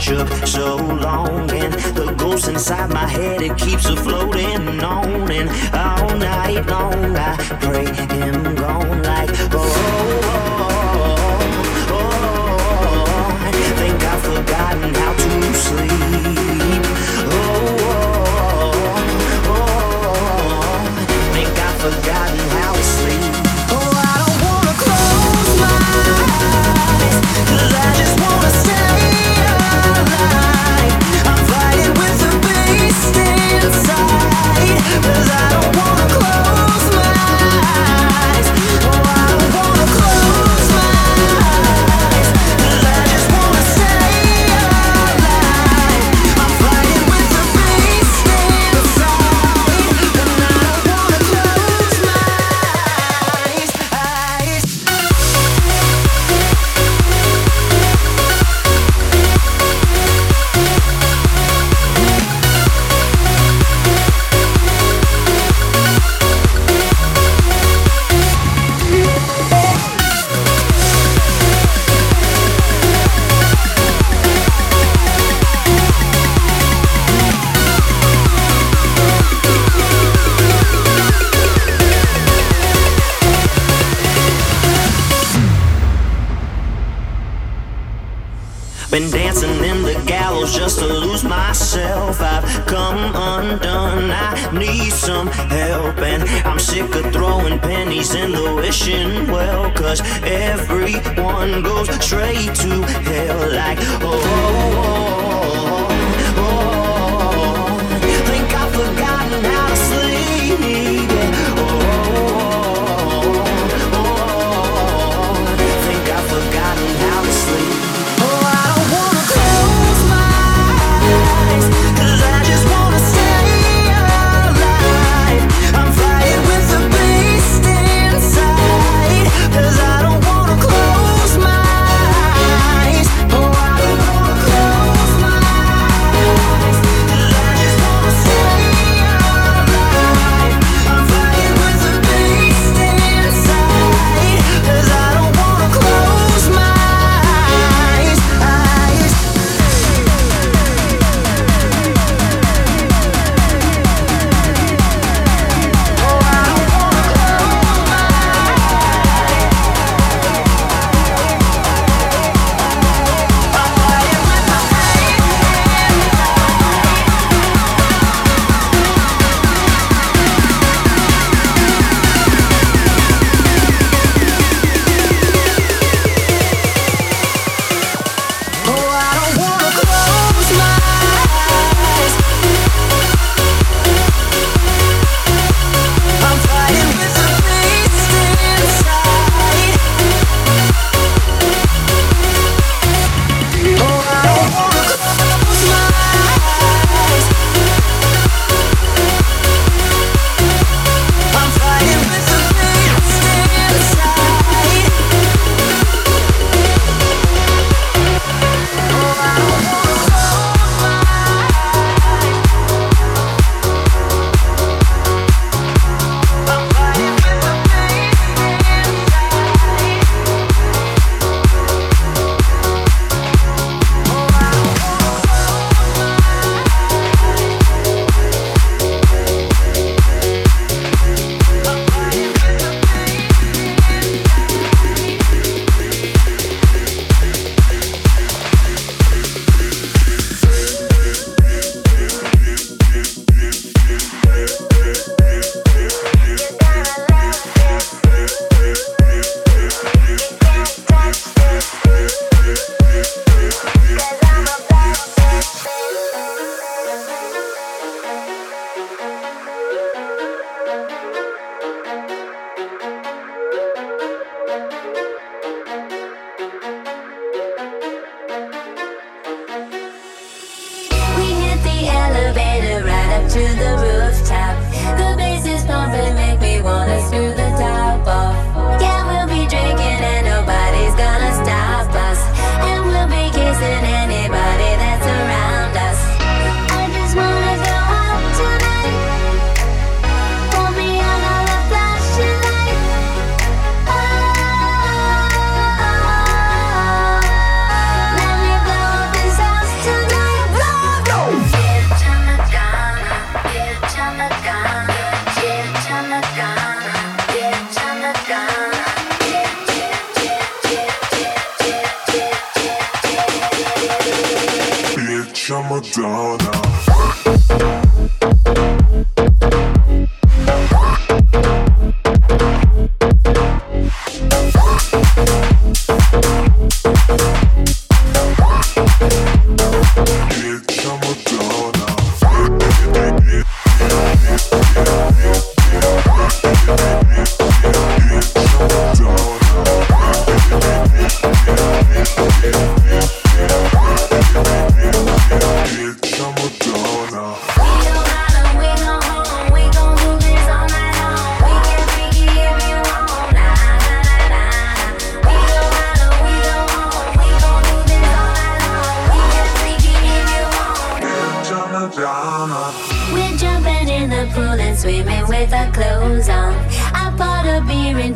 so long, and the ghost inside my head it keeps a floating on, and all night long I pray him gone like oh. In the wishing well. Cause everyone goes straight to hell like, oh. oh, oh,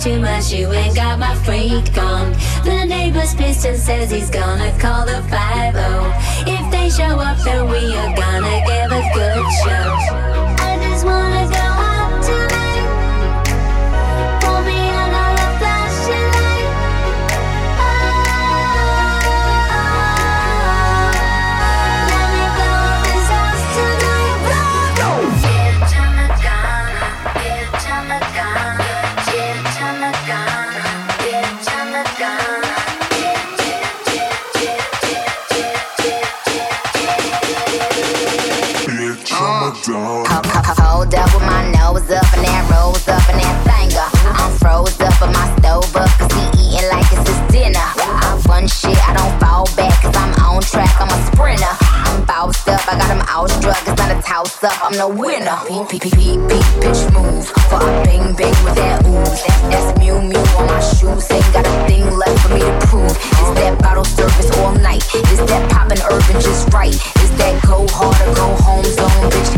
too much, you ain't got my freak on. The neighbor's pissed and says he's gonna call the 5 If they show up, then we are gonna give a good show. A winner. Beat, beat, beat, beat, bitch, move. For a bang, bang with that ooze. That, that's Miu Miu on my shoes. Ain't got a thing left for me to prove. Is that bottle service all night? Is that poppin' urban just right? Is that go hard or go home zone? Bitch,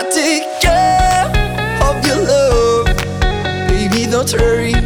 I take care of your son. I give you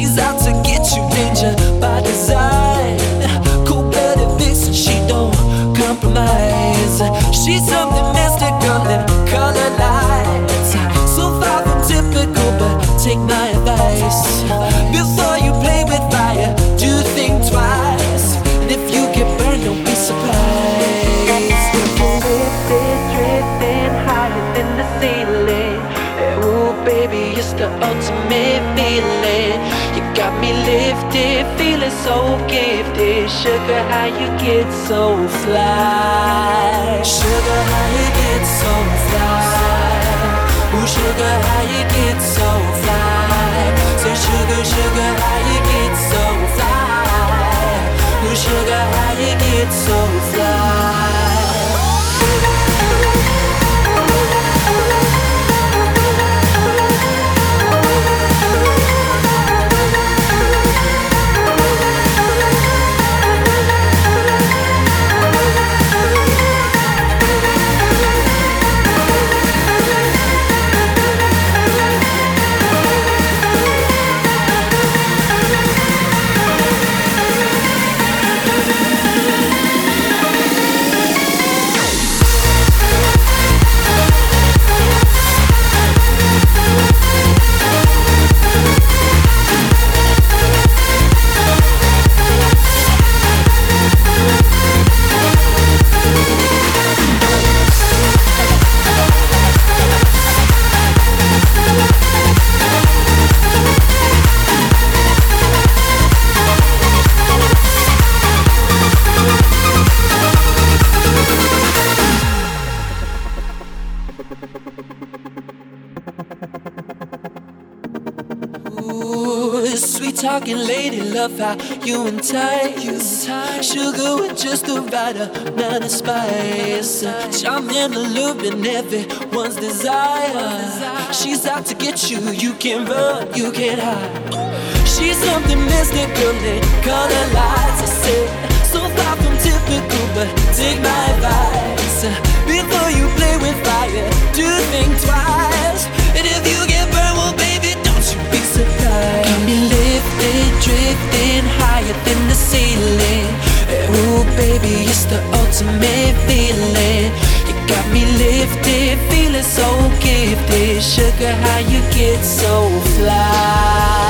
she's out Sugar, how you get so fly? Sugar, how you get so fly? Ooh, sugar, how you get so fly? Say, sugar, sugar, how you get so fly? Ooh, sugar, how you get so love how you entice. Sugar with just the right amount of spice. Charming, alluring, everyone's desire. She's out to get you, you can't run, you can't hide. She's something mystical, they color lights. I said, so far from typical, but take my advice. Before you play with fire, do think twice. And if you get lifted, drifting higher than the ceiling. Oh, baby, it's the ultimate feeling. You got me lifted, feeling so gifted. Sugar, how you get so fly?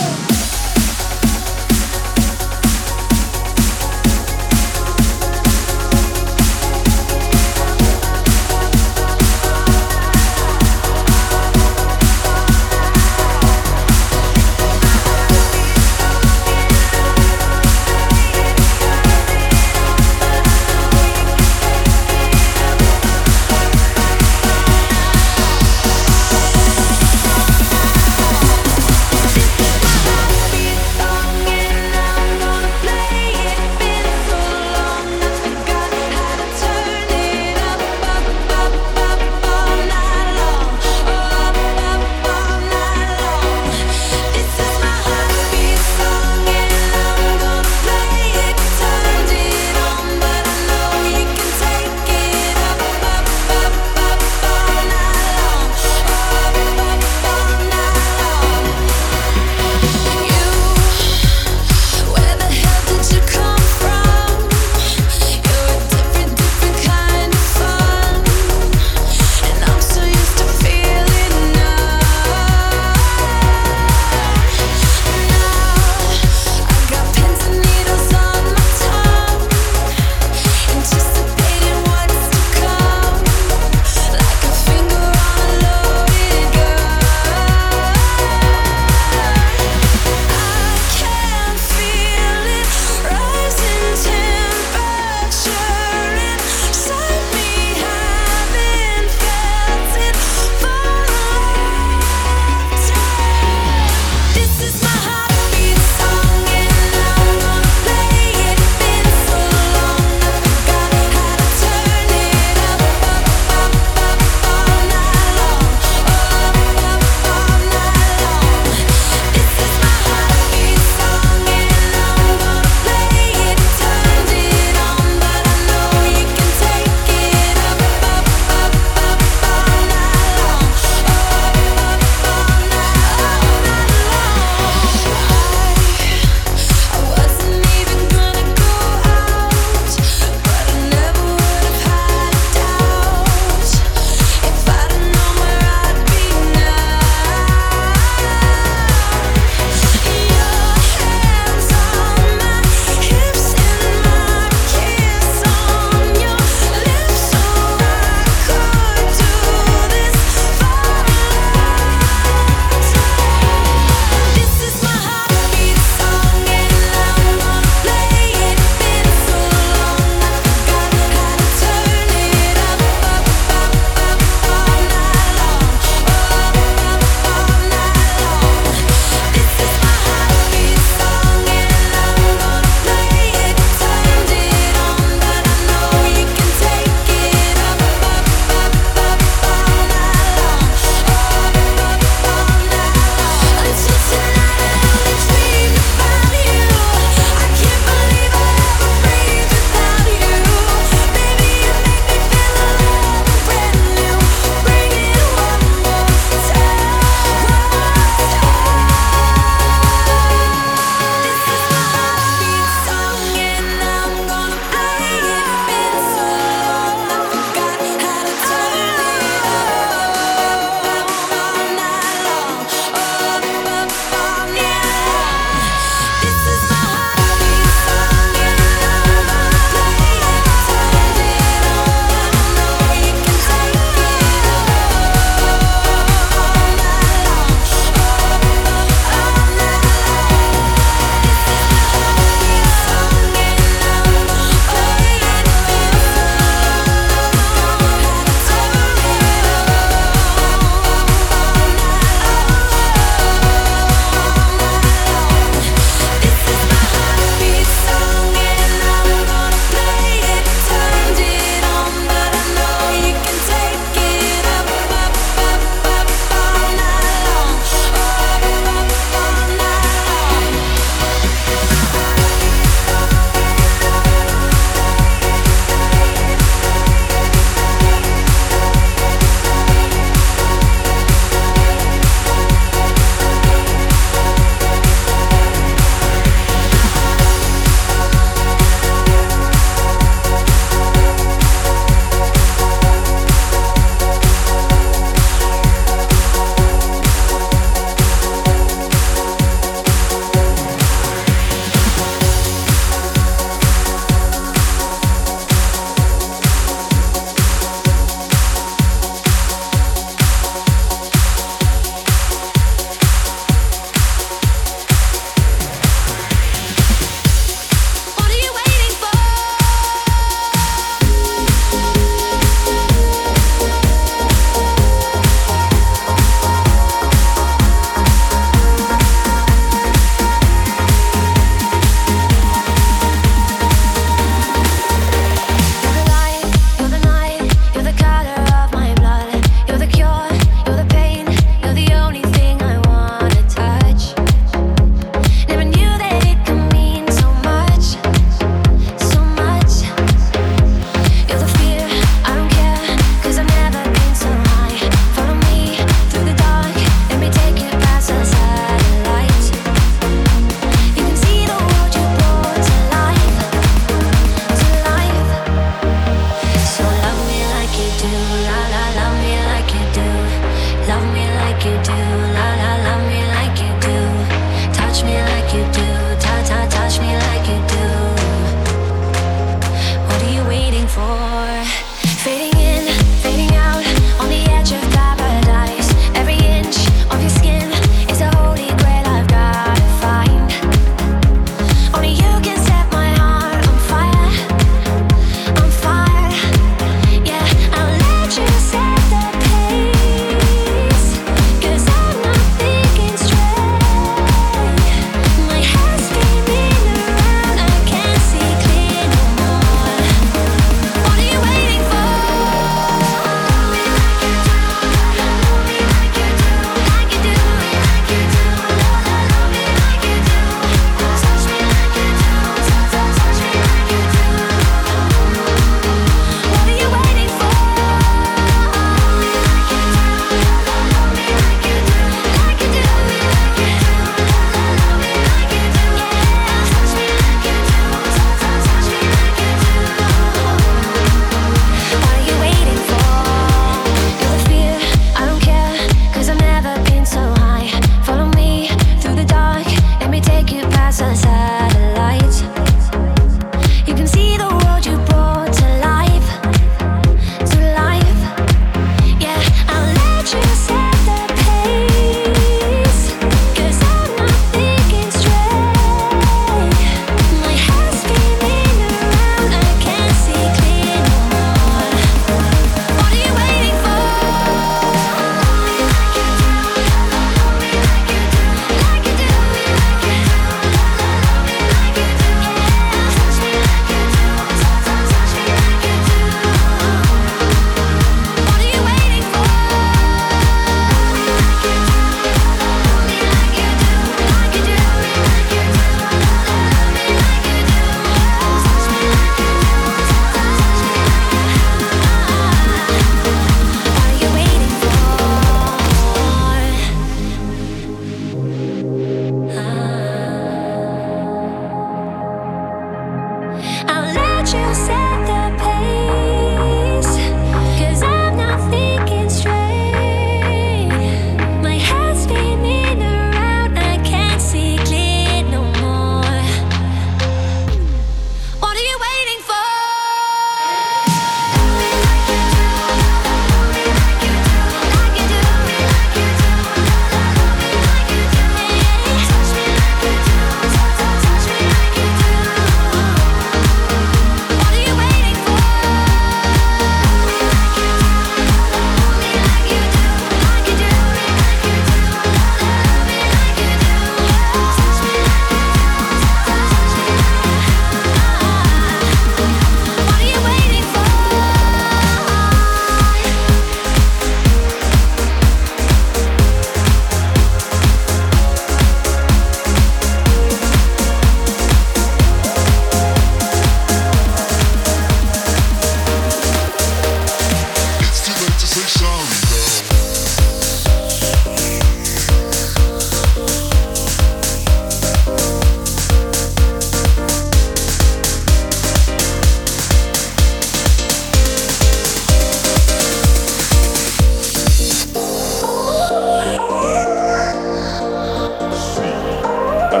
You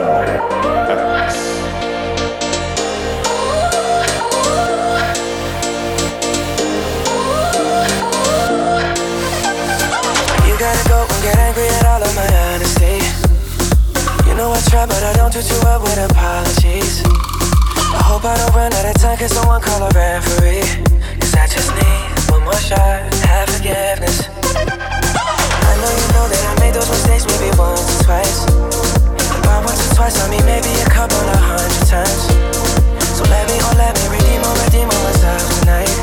gotta go and get angry at all of my honesty. You know I try, but I don't do too well with apologies. I hope I don't run out of time, cause someone call a referee. Cause I just need one more shot, have forgiveness. I know you know that I made those mistakes maybe once or twice. By once or twice, I mean maybe a couple of hundred times. So let me, oh let me redeem or redeem myself tonight.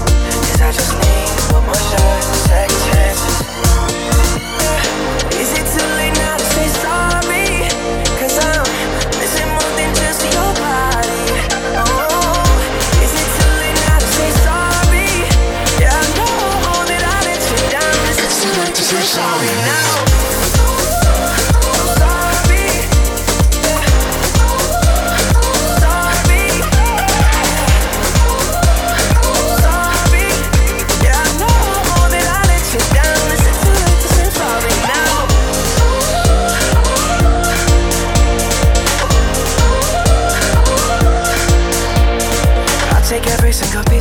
Cause I just need one more shot, second chances.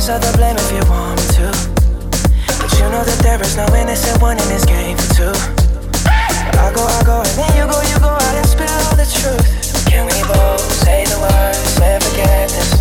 Piece of the blame if you want me to. But you know that there is no innocent one in this game for two. I go, I go, and then you go, you go out and spill the truth. Can we both say the words and forget this?